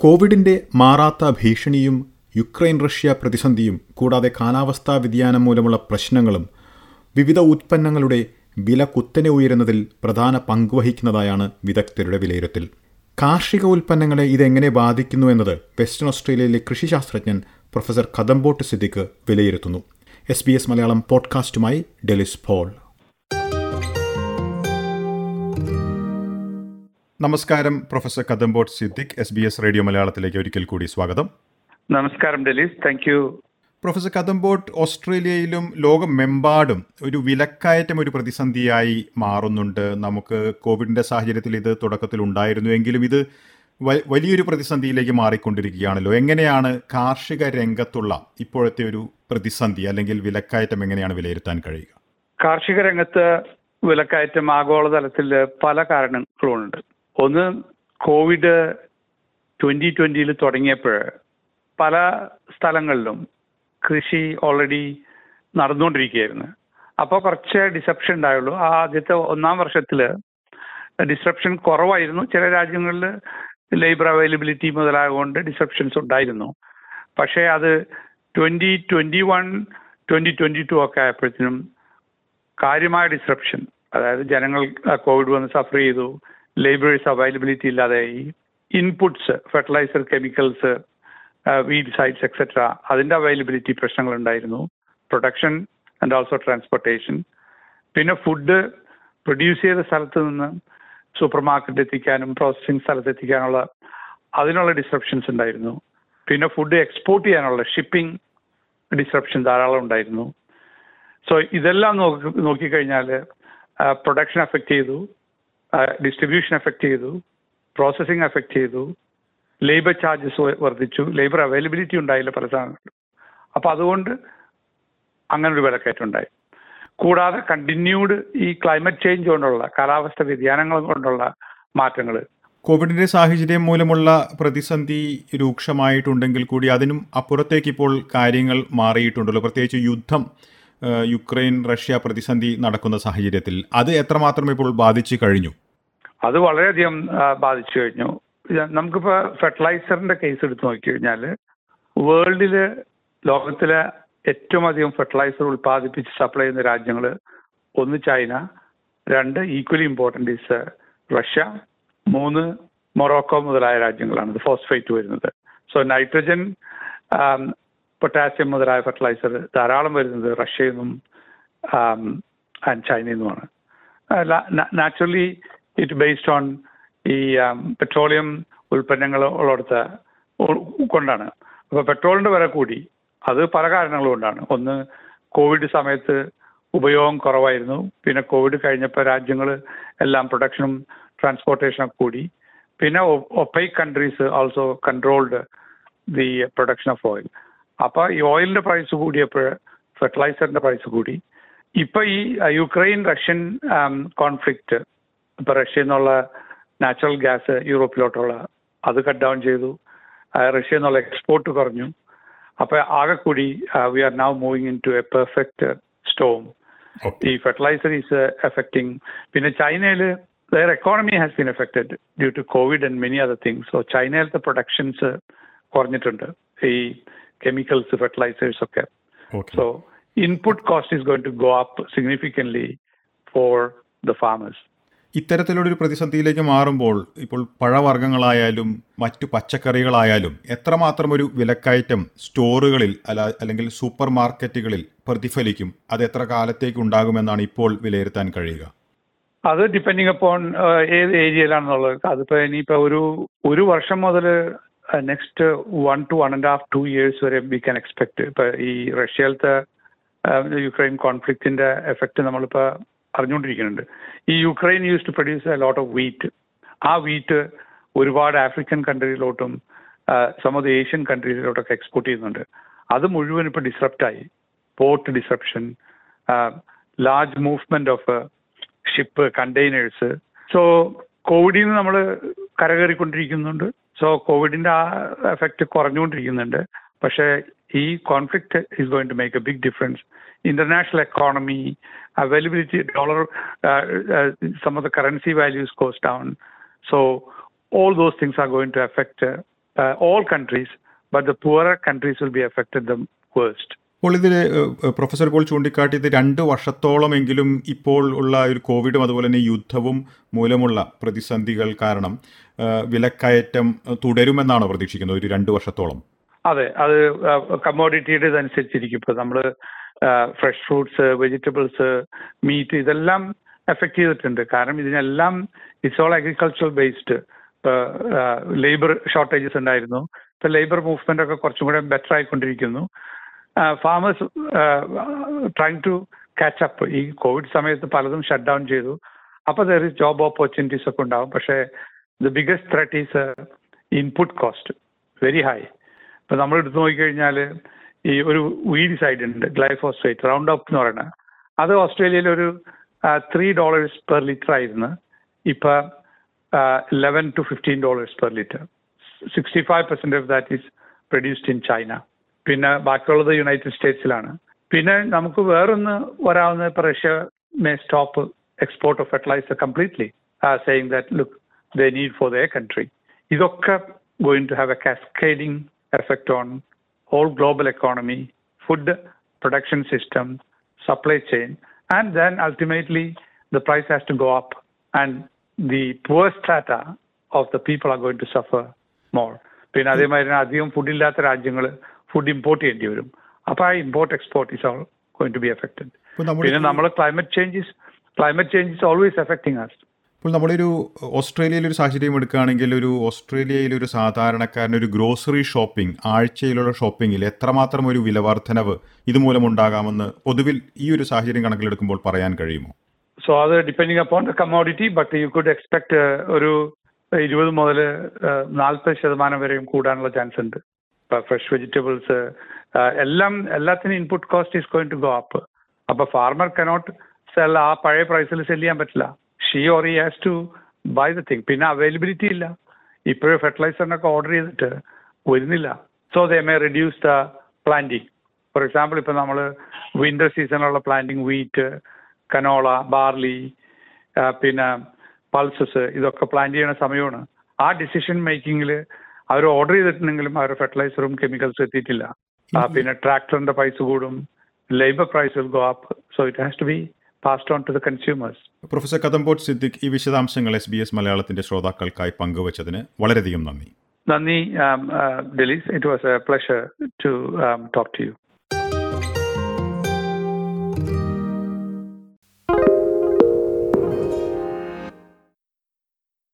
കോവിഡിന്റെ മാറാത്ത ഭീഷണിയും യുക്രൈൻ റഷ്യ പ്രതിസന്ധിയും കൂടാതെ കാലാവസ്ഥാ വ്യതിയാനം മൂലമുള്ള പ്രശ്നങ്ങളും വിവിധ ഉത്പന്നങ്ങളുടെ വില കുത്തനെ ഉയരുന്നതിൽ പ്രധാന പങ്കുവഹിക്കുന്നതായാണ് വിദഗ്ധരുടെ വിലയിരുത്തൽ. കാർഷിക ഉൽപ്പന്നങ്ങളെ ഇതെങ്ങനെ ബാധിക്കുന്നു എന്നത് വെസ്റ്റേൺ ഓസ്ട്രേലിയയിലെ കൃഷിശാസ്ത്രജ്ഞൻ പ്രൊഫസർ കദംബോട്ട് സിദ്ദിഖ് വിലയിരുത്തുന്നു. എസ് ബി എസ് മലയാളം പോഡ്കാസ്റ്റുമായി ഡെലിസ് പോൾ. നമസ്കാരം professor Kadambot Siddique S B S radio മലയാളത്തിലേക്ക് ഒരിക്കൽ കൂടി സ്വാഗതം. നമസ്കാരം Delys. Thank you professor Kadambot ഓസ്ട്രേലിയയിലും ലോകമെമ്പാടും ഒരു വിലക്കയറ്റം ഒരു പ്രതിസന്ധിയായി മാറുന്നുണ്ട്. നമുക്ക് കോവിഡിന്റെ സാഹചര്യത്തിൽ ഇത് തുടക്കത്തിൽ ഉണ്ടായിരുന്നു എങ്കിലും ഇത് വലിയൊരു പ്രതിസന്ധിയിലേക്ക് മാറിക്കൊണ്ടിരിക്കുകയാണല്ലോ. എങ്ങനെയാണ് കാർഷിക രംഗത്തുള്ള ഇപ്പോഴത്തെ ഒരു പ്രതിസന്ധി അല്ലെങ്കിൽ വിലക്കയറ്റം എങ്ങനെയാണ് വിലയിരുത്താൻ കഴിയുക? കാർഷിക രംഗത്ത് വിലക്കയറ്റം ആഗോളതലത്തിൽ പല കാരണങ്ങളുണ്ട്. ഒന്ന് കോവിഡ് ട്വന്റി ട്വന്റിയിൽ തുടങ്ങിയപ്പോൾ പല സ്ഥലങ്ങളിലും കൃഷി ഓൾറെഡി നടന്നുകൊണ്ടിരിക്കുകയായിരുന്നു. അപ്പോൾ കുറച്ച് ഡിസപ്ഷൻ ഉണ്ടായുള്ളൂ. ആ ആദ്യത്തെ ഒന്നാം വർഷത്തിൽ ഡിസപ്ഷൻ കുറവായിരുന്നു. ചില രാജ്യങ്ങളിൽ ലേബർ അവൈലബിലിറ്റി മുതലായതുകൊണ്ട് ഡിസപ്ഷൻസ് ഉണ്ടായിരുന്നു. പക്ഷേ അത് twenty twenty one twenty twenty two ഒക്കെ ആയപ്പോഴത്തേനും കാര്യമായ ഡിസപ്ഷൻ അതായത് ജനങ്ങൾ കോവിഡ് വന്ന് സഫർ ചെയ്തു. ലേബേഴ്സ് അവൈലബിലിറ്റി ഇല്ലാതെയായി inputs fertiliser chemicals weedicides etcetera അതിന്റെ അവൈലബിലിറ്റി പ്രശ്നങ്ങൾ ഉണ്ടായിരുന്നു പ്രൊഡക്ഷൻ ആൻഡ് ഓൾസോ ട്രാൻസ്പോർട്ടേഷൻ പിന്നെ ഫുഡ് പ്രൊഡ്യൂസ് ചെയ്ത സ്ഥലത്ത് നിന്ന് സൂപ്പർ മാർക്കറ്റ് എത്തിക്കാനും പ്രോസസ്സിംഗ് സ്ഥലത്ത് എത്തിക്കാനുള്ള അതിനുള്ള ഡിസ്ട്രപ്ഷൻസ് ഉണ്ടായിരുന്നു. പിന്നെ ഫുഡ് എക്സ്പോർട്ട് ചെയ്യാനുള്ള ഷിപ്പിംഗ് ഡിസ്ട്രപ്ഷൻ ധാരാളം ഉണ്ടായിരുന്നു. സോ ഇതെല്ലാം നോക്കി നോക്കിക്കഴിഞ്ഞാൽ പ്രൊഡക്ഷൻ എഫക്റ്റ് ചെയ്തു. ഡിസ്ട്രിബ്യൂഷൻ എഫക്റ്റ് ചെയ്തു പ്രോസസ്സിംഗ് എഫക്റ്റ് ചെയ്തു ലേബർ ചാർജസ് വർദ്ധിച്ചു ലേബർ അവൈലബിലിറ്റി ഉണ്ടായില്ല പല സാധനങ്ങളിലും. അപ്പോൾ അതുകൊണ്ട് അങ്ങനെ ഒരു വിലക്കയറ്റം ഉണ്ടായി. കൂടാതെ കണ്ടിന്യൂഡ് ഈ ക്ലൈമറ്റ് ചേഞ്ച് കൊണ്ടുള്ള കാലാവസ്ഥ വ്യതിയാനങ്ങൾ കൊണ്ടുള്ള മാറ്റങ്ങൾ. കോവിഡിന്റെ സാഹചര്യം മൂലമുള്ള പ്രതിസന്ധി രൂക്ഷമായിട്ടുണ്ടെങ്കിൽ കൂടി അതിനും അപ്പുറത്തേക്ക് ഇപ്പോൾ കാര്യങ്ങൾ മാറിയിട്ടുണ്ടല്ലോ. പ്രത്യേകിച്ച് യുദ്ധം യുക്രൈൻ റഷ്യ പ്രതിസന്ധി നടക്കുന്ന സാഹചര്യത്തിൽ അത് എത്രമാത്രം ഇപ്പോൾ ബാധിച്ചു കഴിഞ്ഞു? അത് വളരെയധികം ബാധിച്ചു കഴിഞ്ഞു. നമുക്കിപ്പോ ഫെർട്ടിലൈസറിന്റെ കേസ് എടുത്ത് നോക്കിക്കഴിഞ്ഞാൽ വേൾഡിൽ ലോകത്തിലെ ഏറ്റവും അധികം ഫെർട്ടിലൈസർ ഉൽപ്പാദിപ്പിച്ച് സപ്ലൈ ചെയ്യുന്ന രാജ്യങ്ങൾ ഒന്ന് ചൈന രണ്ട് ഈക്വലി ഇമ്പോർട്ടന്റ് ഈസ് റഷ്യ മൂന്ന് മൊറോക്കോ മുതലായ രാജ്യങ്ങളാണ് ഇത് ഫോസ്ഫേറ്റ് വരുന്നത്. സോ നൈട്രജൻ പൊട്ടാസ്യം മുതലായ ഫെർട്ടിലൈസർ ധാരാളം വരുന്നത് റഷ്യയിൽ നിന്നും ആൻഡ് ചൈനയിൽ നിന്നുമാണ്. നാച്ചുറലി ഇറ്റ് ബേസ്ഡ് ഓൺ ഈ പെട്രോളിയം ഉൽപ്പന്നങ്ങൾ ഉള്ളിടത്ത് കൊണ്ടാണ്. അപ്പോൾ പെട്രോളിന്റെ വില കൂടി അത് പല കാരണങ്ങൾ കൊണ്ടാണ്. ഒന്ന് കോവിഡ് സമയത്ത് ഉപയോഗം കുറവായിരുന്നു. പിന്നെ കോവിഡ് കഴിഞ്ഞപ്പോൾ രാജ്യങ്ങൾ എല്ലാം പ്രൊഡക്ഷനും ട്രാൻസ്പോർട്ടേഷനും കൂടി. പിന്നെ OPEC countries also controlled the production of oil അപ്പോൾ ഈ ഓയിലിന്റെ പ്രൈസ് കൂടിയപ്പോൾ ഫെർട്ടിലൈസറിന്റെ പ്രൈസ് കൂടി. ഇപ്പോൾ ഈ യുക്രൈൻ റഷ്യൻ കോൺഫ്ലിക്റ്റ് ഇപ്പൊ റഷ്യയിൽ നിന്നുള്ള നാച്ചുറൽ ഗ്യാസ് യൂറോപ്പിലോട്ടുള്ള അത് കട്ട് ഡൗൺ ചെയ്തു. ആ, റഷ്യയിൽ നിന്നുള്ള എക്സ്പോർട്ട് കുറഞ്ഞു. അപ്പൊ ആകെ കൂടി we are now moving into a perfect storm ഈ ഫെർട്ടിലൈസർ ഈസ് എഫക്റ്റിംഗ് പിന്നെ ചൈനയിൽ their economy has been affected due to Covid and many other things so ചൈനയിലത്തെ productions കുറഞ്ഞിട്ടുണ്ട്. ഈ കെമിക്കൽസ് ഫെർട്ടിലൈസേഴ്സ് ഒക്കെ. Okay So input cost is going to go up significantly for the farmers. ഇത്തരത്തിലുള്ളൊരു പ്രതിസന്ധിയിലേക്ക് മാറുമ്പോൾ ഇപ്പോൾ പഴവർഗങ്ങളായാലും മറ്റു പച്ചക്കറികളായാലും എത്രമാത്രം ഒരു വിലക്കയറ്റം സ്റ്റോറുകളിൽ അല്ല അല്ലെങ്കിൽ സൂപ്പർ മാർക്കറ്റുകളിൽ പ്രതിഫലിക്കും അത് എത്ര കാലത്തേക്ക് ഉണ്ടാകുമെന്നാണ് ഇപ്പോൾ വിലയിരുത്താൻ കഴിയുക? അത് ഡിപ്പെൻഡിങ് അപ്പോൺ ഏത് ഏരിയയിലാണെന്നുള്ളത് അതിപ്പോ ഇനിയിപ്പോ ഒരു ഒരു വർഷം മുതൽ next one to one and half to years വരെ വി ക്യാൻ എക്സ്പെക്ട് ഇപ്പൊ ഈ റഷ്യയിലത്തെ യുക്രൈൻ കോൺഫ്ലിക്റ്റിന്റെ എഫക്റ്റ് നമ്മളിപ്പോ അറിഞ്ഞുകൊണ്ടിരിക്കുന്നുണ്ട്. ഈ Ukraine use to produce a lot of wheat ആ വീറ്റ് ഒരുപാട് ആഫ്രിക്കൻ കൺട്രിയിലോട്ടും സം ഓഫ് ഏഷ്യൻ കൺട്രീസിലോട്ടൊക്കെ എക്സ്പോർട്ട് ചെയ്യുന്നുണ്ട്. അത് മുഴുവൻ ഇപ്പൊ ഡിസ്റപ്റ്റായി port disruption large movement of ship containers so കോവിഡിൽ നിന്ന് നമ്മൾ കരകയറിക്കൊണ്ടിരിക്കുന്നുണ്ട്. സോ കോവിഡിന്റെ ആ എഫക്റ്റ് കുറഞ്ഞുകൊണ്ടിരിക്കുന്നുണ്ട്. പക്ഷേ ഈ conflict is going to make a big difference international economy availability dollar some of the currency values goes down so all those things are going to affect all countries but the poor countries will be affected the worst അപ്പോൾ ഇതിൽ professor ഇപ്പോൾ ചൂണ്ടിക്കാട്ടിയത് രണ്ട് വർഷത്തോളമെങ്കിലും ഇപ്പോൾ ഉള്ള ഒരു കോവിഡും അതുപോലെ തന്നെ യുദ്ധവും മൂലമുള്ള പ്രതിസന്ധികൾ കാരണം വിലക്കയറ്റം തുടരുമെന്നാണോ പ്രതീക്ഷിക്കുന്നത്? ഒരു രണ്ട് വർഷത്തോളം. അതെ അത് കമ്മോഡിറ്റിയുടെ ഇതനുസരിച്ചിരിക്കും ഇപ്പൊ നമ്മൾ ഫ്രഷ് ഫ്രൂട്ട്സ് വെജിറ്റബിൾസ് മീറ്റ് ഇതെല്ലാം എഫക്ട് ചെയ്തിട്ടുണ്ട്. കാരണം ഇതിനെല്ലാം it's all agricultural based labour shortages ഉണ്ടായിരുന്നു. ഇപ്പൊ ലേബർ മൂവ്മെന്റ് ഒക്കെ കുറച്ചും കൂടെ better ആയിക്കൊണ്ടിരിക്കുന്നു. Farmers trying to catch up ഈ കോവിഡ് സമയത്ത് പലതും ഷട്ട് ഡൗൺ ചെയ്തു. അപ്പൊ ദർ ഇസ് ജോബ് ഓപ്പർച്യൂണിറ്റീസ് ഒക്കെ ഉണ്ടാവും. പക്ഷേ the biggest threat is input cost very high ഇപ്പൊ നമ്മൾ എടുത്തു നോക്കിക്കഴിഞ്ഞാൽ ഈ ഒരു വീഡ് സൈഡ് ഉണ്ട് ഗ്ലൈഫോസൈറ്റ് റൗണ്ട് അപ്പ് എന്ന് പറയുന്നത് അത് ഓസ്ട്രേലിയയിൽ ഒരു ത്രീ ഡോളേഴ്സ് പെർ ലിറ്റർ ആയിരുന്നു. ഇപ്പൊ eleven to fifteen dollars per litre sixty five percent of that is produced in China പിന്നെ ബാക്കിയുള്ളത് യുണൈറ്റഡ് സ്റ്റേറ്റ്സിലാണ് പിന്നെ നമുക്ക് വേറൊന്ന് വരാവുന്ന ഇപ്പൊ Russia may stop export of fertiliser completely saying that look the need for the country ഇതൊക്കെ going to have a cascading effect on whole global economy, food production system, supply chain, and then ultimately the price has to go up, and the poor strata of the people are going to suffer more. പിന്നെ അതേമാതിരി അധികം food ഇല്ലാത്ത രാജ്യങ്ങൾ food import ചെയ്യേണ്ടി വരും അപ്പൊ ആ import export is all going to be affected ഇപ്പോൾ നമ്മൾ പിന്നെ നമ്മൾ climate changes climate change is always affecting us ഇപ്പോൾ ഒരു ഓസ്ട്രേലിയയിൽ ഒരു സാഹചര്യം എടുക്കുകയാണെങ്കിൽ ഒരു ഓസ്ട്രേലിയയിൽ ഒരു സാധാരണക്കാരന് ഒരു ഗ്രോസറി ഷോപ്പിംഗ് ആഴ്ചയിലുള്ള ഷോപ്പിങ്ങിൽ എത്രമാത്രം ഒരു വിലവർദ്ധനവ് ഇതുമൂലം ഉണ്ടാകാമെന്ന് പൊതുവിൽ ഈ ഒരു സാഹചര്യം കണക്കിലെടുക്കുമ്പോൾ പറയാൻ കഴിയുമോ? സോ അത് depending upon the commodity but you could expect ഒരു ഇരുപത് മുതൽ നാൽപ്പത് ശതമാനം വരെയും കൂടാനുള്ള ചാൻസ് ഉണ്ട്. ഫ്രഷ് വെജിറ്റബിൾസ് എല്ലാം എല്ലാത്തിനും input cost is going to go up അപ്പൊ ഫാർമർ കനോട്ട് സെൽ ആ പഴയ പ്രൈസിൽ സെല്ല് ചെയ്യാൻ പറ്റില്ല. She or he has to buy the thing പിന്നെ അവൈലബിലിറ്റി ഇല്ല. ഇപ്പോഴും ഫെർട്ടിലൈസറിനൊക്കെ ഓർഡർ ചെയ്തിട്ട് വരുന്നില്ല. So they may reduce the planting for example ഇപ്പം നമ്മൾ വിന്റർ സീസണിലുള്ള പ്ലാന്റിങ് വീറ്റ് കനോള ബാർലി പിന്നെ പൾസസ് ഇതൊക്കെ പ്ലാൻ ചെയ്യുന്ന സമയമാണ് ആ ഡിസിഷൻ മേക്കിങ്ങിൽ അവർ ഓർഡർ ചെയ്തിട്ടുണ്ടെങ്കിലും അവർ ഫെർട്ടിലൈസറും കെമിക്കൽസും എത്തിയിട്ടില്ല. പിന്നെ ട്രാക്ടറിന്റെ പ്രൈസ് കൂടും. Labour price will go up so it has to be passed on to the consumers professor Kadambot Siddique ഈ വിശദാംശങ്ങൾ എസ് ബി എസ് മലയാളത്തിന്റെ ശ്രോതാക്കൾക്കായി പങ്കുവച്ചതിന് വളരെയധികം നന്ദി. നന്ദി Delys it was a pleasure to talk to you